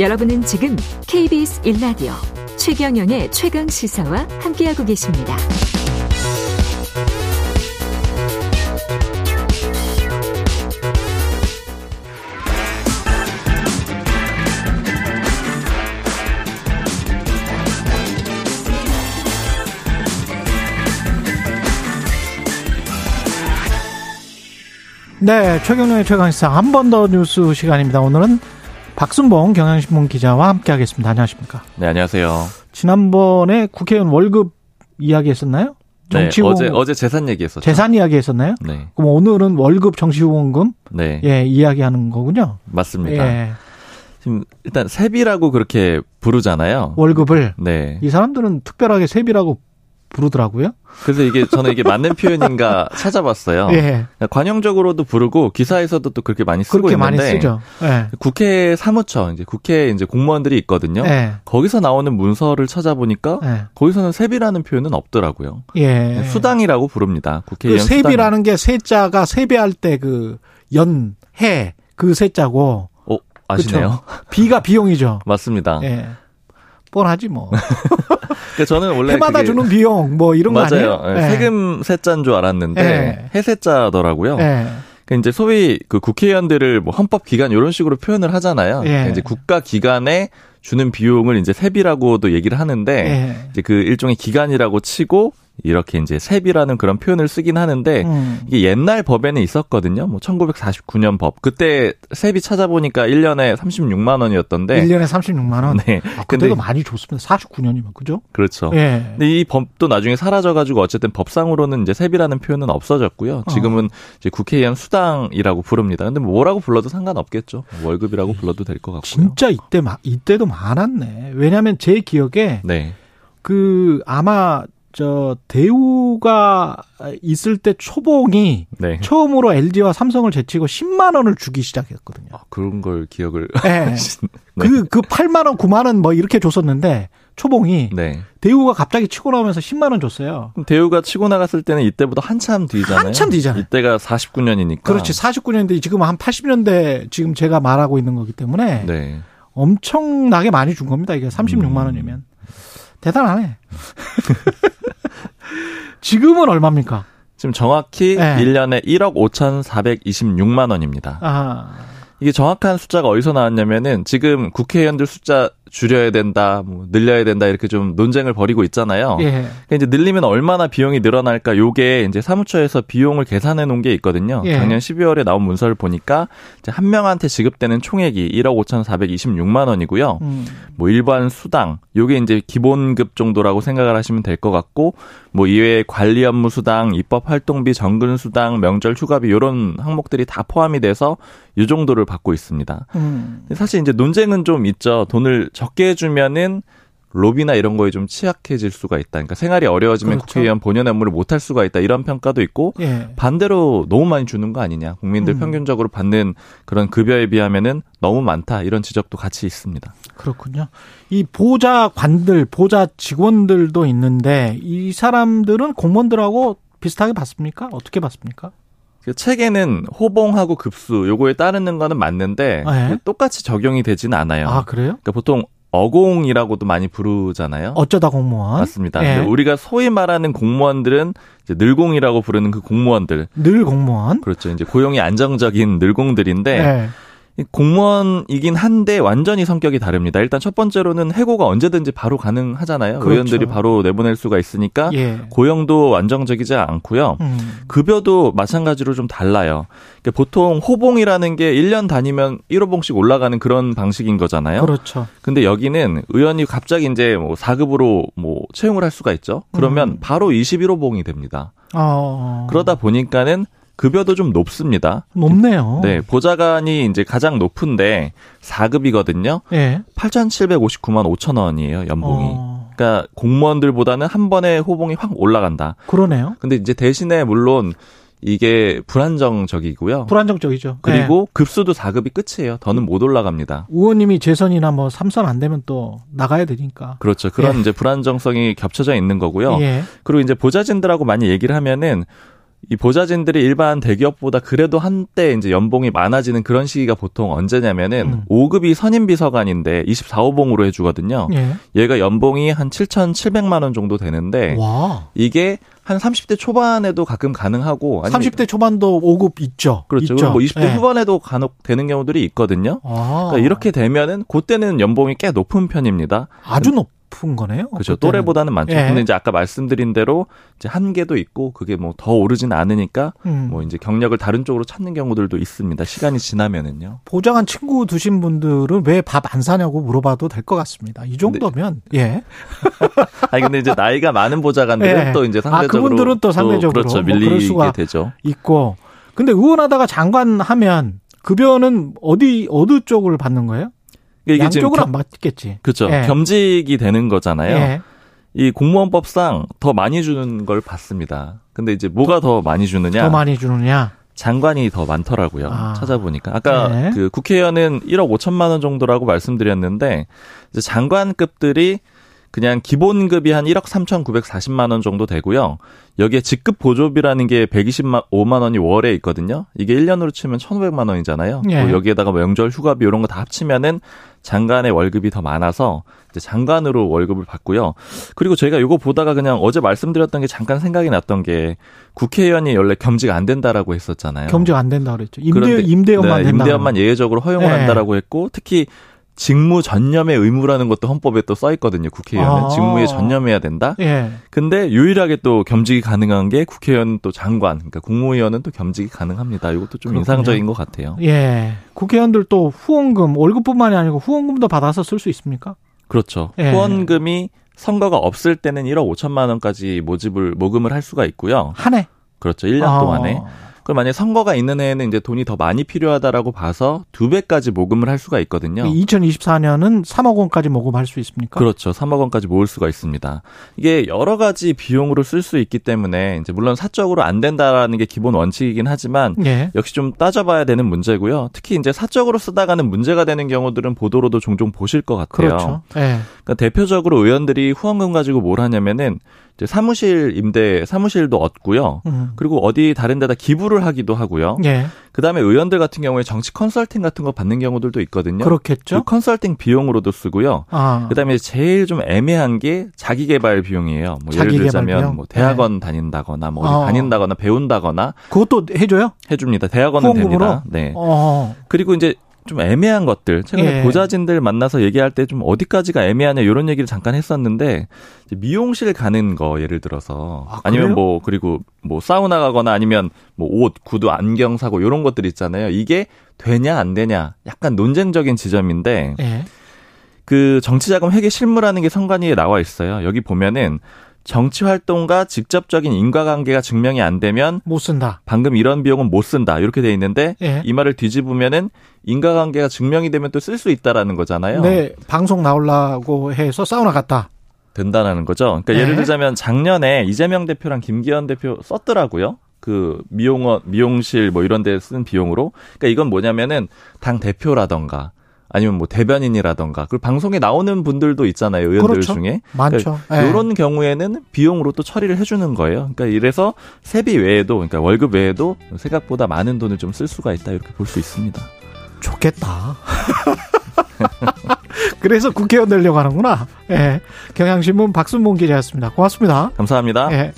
여러분은 지금 KBS 1라디오 최경영의 최강 시사와 함께하고 계십니다. 네, 최경영의 최강시사 한 번 더 뉴스 시간입니다. 오늘은 박순봉 경향신문 기자와 함께하겠습니다. 안녕하십니까? 네, 안녕하세요. 지난번에 국회의원 월급 이야기했었나요? 네, 어제 어제 재산 얘기했었죠. 재산 이야기했었나요? 네. 그럼 오늘은 월급 정치후원금 네. 예 이야기하는 거군요. 맞습니다. 예, 지금 일단 세비라고 그렇게 부르잖아요. 월급을 네. 이 사람들은 특별하게 세비라고 부르더라고요. 그래서 이게 저는 이게 맞는 표현인가 찾아봤어요. 예, 관용적으로도 부르고 기사에서도 또 그렇게 많이 쓰고 그렇게 있는데 많이 쓰죠. 예, 국회 사무처 이제 국회 이제 공무원들이 있거든요. 예, 거기서 나오는 문서를 찾아보니까 예. 거기서는 세비라는 표현은 없더라고요. 예. 수당이라고 부릅니다. 그 국회의원 수당. 세비라는 게 세자가 세배할 때 그 연, 해, 그 세자고, 어, 아시네요. 비가 비용이죠. 맞습니다. 예. 뻔하지 뭐. 그러니까 저는 원래 해마다 그게- 주는 비용 뭐 이런 거 맞아요. 아니에요? 예, 예. 세금 세자인 줄 알았는데 예. 해세자더라고요. 예. 그러니까 이제 소위 그 국회의원들을 뭐 헌법 기관 이런 식으로 표현을 하잖아요. 예. 그러니까 이제 국가 기관에 주는 비용을 이제 세비라고도 얘기를 하는데 예. 이제 그 일종의 기관이라고 치고 이렇게 이제 세비라는 그런 표현을 쓰긴 하는데 음. 이게 옛날 법에는 있었거든요. 뭐 1949년 법. 그때 세비 찾아보니까 1년에 36만 원이었던데 1년에 36만 원. 네. 아, 근데 그때도 많이 줬습니다. 49년이면 그죠? 그렇죠. 예. 근데 이 법도 나중에 사라져 가지고 어쨌든 법상으로는 이제 세비라는 표현은 없어졌고요. 지금은 이제 국회의원 수당이라고 부릅니다. 근데 뭐라고 불러도 상관없겠죠. 월급이라고 불러도 될 것 같고요. 진짜 이때 마- 이때도 많았네. 왜냐하면 제 기억에 네. 그 아마 저 대우가 있을 때 초봉이 네. 처음으로 LG와 삼성을 제치고 10만 원을 주기 시작했거든요. 아, 그런 걸 기억을. 예. 네. 그, 그 8만 원, 9만 원 뭐 이렇게 줬었는데 초봉이 네. 대우가 갑자기 치고 나오면서 10만 원 줬어요. 대우가 치고 나갔을 때는 이때보다 한참 뒤잖아요. 한참 뒤잖아요. 이때가 49년이니까. 그렇지. 49년대 지금 한 80년대 지금 제가 말하고 있는 거기 때문에 네. 엄청나게 많이 준 겁니다. 이게 36만 음. 원이면. 대단하네. 지금은 얼마입니까? 지금 정확히 네. 1년에 1억 5,426만 원입니다. 아, 이게 정확한 숫자가 어디서 나왔냐면은 지금 국회의원들 숫자 줄여야 된다, 뭐 늘려야 된다 이렇게 좀 논쟁을 벌이고 있잖아요. 예. 그러니까 이제 늘리면 얼마나 비용이 늘어날까 요게 이제 사무처에서 비용을 계산해 놓은 게 있거든요. 예. 작년 12월에 나온 문서를 보니까 이제 한 명한테 지급되는 총액이 1억 5,426만 원이고요. 음. 뭐 일반 수당 요게 이제 기본급 정도라고 생각을 하시면 될 것 같고 뭐 이외에 관리 업무 수당, 입법 활동비, 정근 수당, 명절 휴가비 요런 항목들이 다 포함이 돼서 요 정도를 받고 있습니다. 음. 사실 이제 논쟁은 좀 있죠. 돈을 적게 해주면은 로비나 이런 거에 좀 취약해질 수가 있다. 그러니까 생활이 어려워지면 그렇죠. 국회의원 본연의 업무를 못할 수가 있다. 이런 평가도 있고 예. 반대로 너무 많이 주는 거 아니냐. 국민들 음. 평균적으로 받는 그런 급여에 비하면은 너무 많다. 이런 지적도 같이 있습니다. 그렇군요. 이 보좌관들, 보좌 직원들도 있는데 이 사람들은 공무원들하고 비슷하게 받습니까? 어떻게 받습니까? 그 책에는 호봉하고 급수 요거에 따르는 거는 맞는데 네. 똑같이 적용이 되지는 않아요. 아, 그래요? 그러니까 보통 어공이라고도 많이 부르잖아요. 어쩌다 공무원. 맞습니다. 예. 우리가 소위 말하는 공무원들은 늘공이라고 부르는 그 공무원들. 늘 공무원. 그렇죠. 이제 고용이 안정적인 늘공들인데 예. 이 공무원이긴 한데 완전히 성격이 다릅니다. 일단 첫 번째로는 해고가 언제든지 바로 가능하잖아요. 그렇죠. 의원들이 바로 내보낼 수가 있으니까 예. 고용도 안정적이지 않고요. 음. 급여도 마찬가지로 좀 달라요. 그러니까 보통 호봉이라는 게 1년 다니면 1호봉씩 올라가는 그런 방식인 거잖아요. 그렇죠. 근데 여기는 의원이 갑자기 이제 뭐 4급으로 뭐 채용을 할 수가 있죠. 그러면 음. 바로 21호봉이 됩니다. 어. 그러다 보니까는 급여도 좀 높습니다. 높네요. 네, 보좌관이 이제 가장 높은데 4급이거든요. 예. 8,759만 5천 원이에요, 연봉이. 어. 그러니까 공무원들보다는 한 번에 호봉이 확 올라간다. 그러네요. 근데 이제 대신에 물론 이게 불안정적이고요. 불안정적이죠. 그리고 급수도 4급이 끝이에요. 더는 못 올라갑니다. 예. 의원님이 재선이나 뭐 삼선 안 되면 또 나가야 되니까. 그렇죠. 그런 예. 이제 불안정성이 겹쳐져 있는 거고요. 예. 그리고 이제 보좌진들하고 많이 얘기를 하면은 이 보좌진들이 일반 대기업보다 그래도 한때 이제 연봉이 많아지는 그런 시기가 보통 언제냐면은 음. 5급이 선임 비서관인데 24호봉으로 해주거든요. 예. 얘가 연봉이 한 7,700만 원 정도 되는데 와. 이게 한 30대 초반에도 가끔 가능하고 아니면 30대 초반도 5급 있죠. 그렇죠. 있죠. 뭐 20대 예. 후반에도 간혹 되는 경우들이 있거든요. 아. 그러니까 이렇게 되면은 그때는 연봉이 꽤 높은 편입니다. 아주 높 은 거네요. 그렇죠. 그때는. 또래보다는 많죠. 예. 근데 이제 아까 말씀드린 대로 이제 한계도 있고 그게 뭐 더 오르진 않으니까 음. 뭐 이제 경력을 다른 쪽으로 찾는 경우들도 있습니다. 시간이 지나면은요. 보장한 친구 두신 분들은 왜 밥 안 사냐고 물어봐도 될 것 같습니다. 이 정도면 예. 아니 근데 이제 나이가 많은 보좌관들은 예. 또 이제 아, 상대적으로 그분들은 또 상대적으로 그렇죠. 뭐 밀리게 수가 되죠. 있고 근데 의원하다가 장관 하면 급여는 어디 어느 쪽을 받는 거예요? 이게 지금 양쪽은 겸- 안 받겠지. 그렇죠. 예. 겸직이 되는 거잖아요. 예. 이 공무원법상 더 많이 주는 걸 받습니다. 근데 이제 뭐가 더 많이 주느냐? 더 많이 주느냐? 장관이 더 많더라고요. 아. 찾아보니까 아까 네. 그 국회의원은 1억 5천만 원 정도라고 말씀드렸는데 장관급들이 그냥 기본급이 한 1억 3,940만 원 정도 되고요. 여기에 직급 보조비라는 게 125만 원이 월에 있거든요. 이게 1년으로 치면 1,500만 원이잖아요. 예. 뭐 여기에다가 명절 휴가비 이런 거 다 합치면은 장관의 월급이 더 많아서 이제 장관으로 월급을 받고요. 그리고 저희가 이거 보다가 그냥 어제 말씀드렸던 게 잠깐 생각이 났던 게 국회의원이 원래 겸직 안 된다라고 했었잖아요. 겸직 안 된다 그랬죠. 임대 그런데- 임대업만 네. 임대업만 예외적으로 허용을 네. 한다라고 했고 특히 직무 전념의 의무라는 것도 헌법에 또 써 있거든요. 국회의원은 아. 직무에 전념해야 된다. 예. 근데 유일하게 또 겸직이 가능한 게 국회의원 또 장관, 그러니까 국무위원은 또 겸직이 가능합니다. 이것도 좀 그렇군요. 인상적인 것 같아요. 예. 국회의원들 또 후원금 월급뿐만이 아니고 후원금도 받아서 쓸 수 있습니까? 그렇죠. 예. 후원금이 선거가 없을 때는 1억 5천만 원까지 모집을 모금을 할 수가 있고요. 한 해. 그렇죠. 1년 아. 동안에. 그럼 만약에 선거가 있는 해에는 이제 돈이 더 많이 필요하다라고 봐서 두 배까지 모금을 할 수가 있거든요. 2024년은 3억 원까지 모금할 수 있습니까? 그렇죠. 3억 원까지 모을 수가 있습니다. 이게 여러 가지 비용으로 쓸 수 있기 때문에 이제 물론 사적으로 안 된다라는 게 기본 원칙이긴 하지만 예. 역시 좀 따져봐야 되는 문제고요. 특히 이제 사적으로 쓰다가는 문제가 되는 경우들은 보도로도 종종 보실 것 같아요. 그렇죠. 예. 그러니까 대표적으로 의원들이 후원금 가지고 뭘 하냐면은 이제 사무실 임대 사무실도 얻고요. 음. 그리고 어디 다른 데다 기부를 하기도 하고요. 예. 그다음에 의원들 같은 경우에 정치 컨설팅 같은 거 받는 경우들도 있거든요. 그렇겠죠. 그 컨설팅 비용으로도 쓰고요. 아. 그다음에 제일 좀 애매한 게 자기 개발 비용이에요. 뭐 예를 들자면 비용? 뭐 대학원 다닌다거나 뭐 어. 다닌다거나 배운다거나 그것도 해 줘요? 해 줍니다. 대학원은 후원금으로? 됩니다. 네. 어. 그리고 이제 좀 애매한 것들 최근에 예. 보좌진들 만나서 얘기할 때 좀 어디까지가 애매하냐 이런 얘기를 잠깐 했었는데 미용실 가는 거 예를 들어서 아, 아니면 그래요? 뭐 그리고 뭐 사우나 가거나 아니면 뭐 옷, 구두, 안경 사고 이런 것들 있잖아요. 이게 되냐 안 되냐 약간 논쟁적인 지점인데 예. 그 정치자금 회계 실무라는 게 선관위에 나와 있어요. 여기 보면은 정치 활동과 직접적인 인과관계가 증명이 안 되면 못 쓴다. 방금 이런 비용은 못 쓴다 이렇게 돼 있는데 예. 이 말을 뒤집으면은 인과관계가 증명이 되면 또 쓸 수 있다라는 거잖아요. 네, 방송 나오려고 해서 사우나 갔다. 된다라는 거죠. 그러니까 네. 예를 들자면 작년에 이재명 대표랑 김기현 대표 썼더라고요. 그 미용원 미용실 뭐 이런 데 쓴 비용으로. 그러니까 이건 뭐냐면은 당 대표라던가 아니면 뭐 대변인이라던가 그리고 방송에 나오는 분들도 있잖아요. 의원들 그렇죠. 중에. 많죠. 예. 이런 경우에는 비용으로 또 처리를 해 주는 거예요. 그러니까 이래서 세비 외에도, 그러니까 월급 외에도 생각보다 많은 돈을 좀 쓸 수가 있다 이렇게 볼 수 있습니다. 좋겠다. 그래서 국회의원 되려고 하는구나. 예. 경향신문 박순봉 기자였습니다. 고맙습니다. 감사합니다. 예.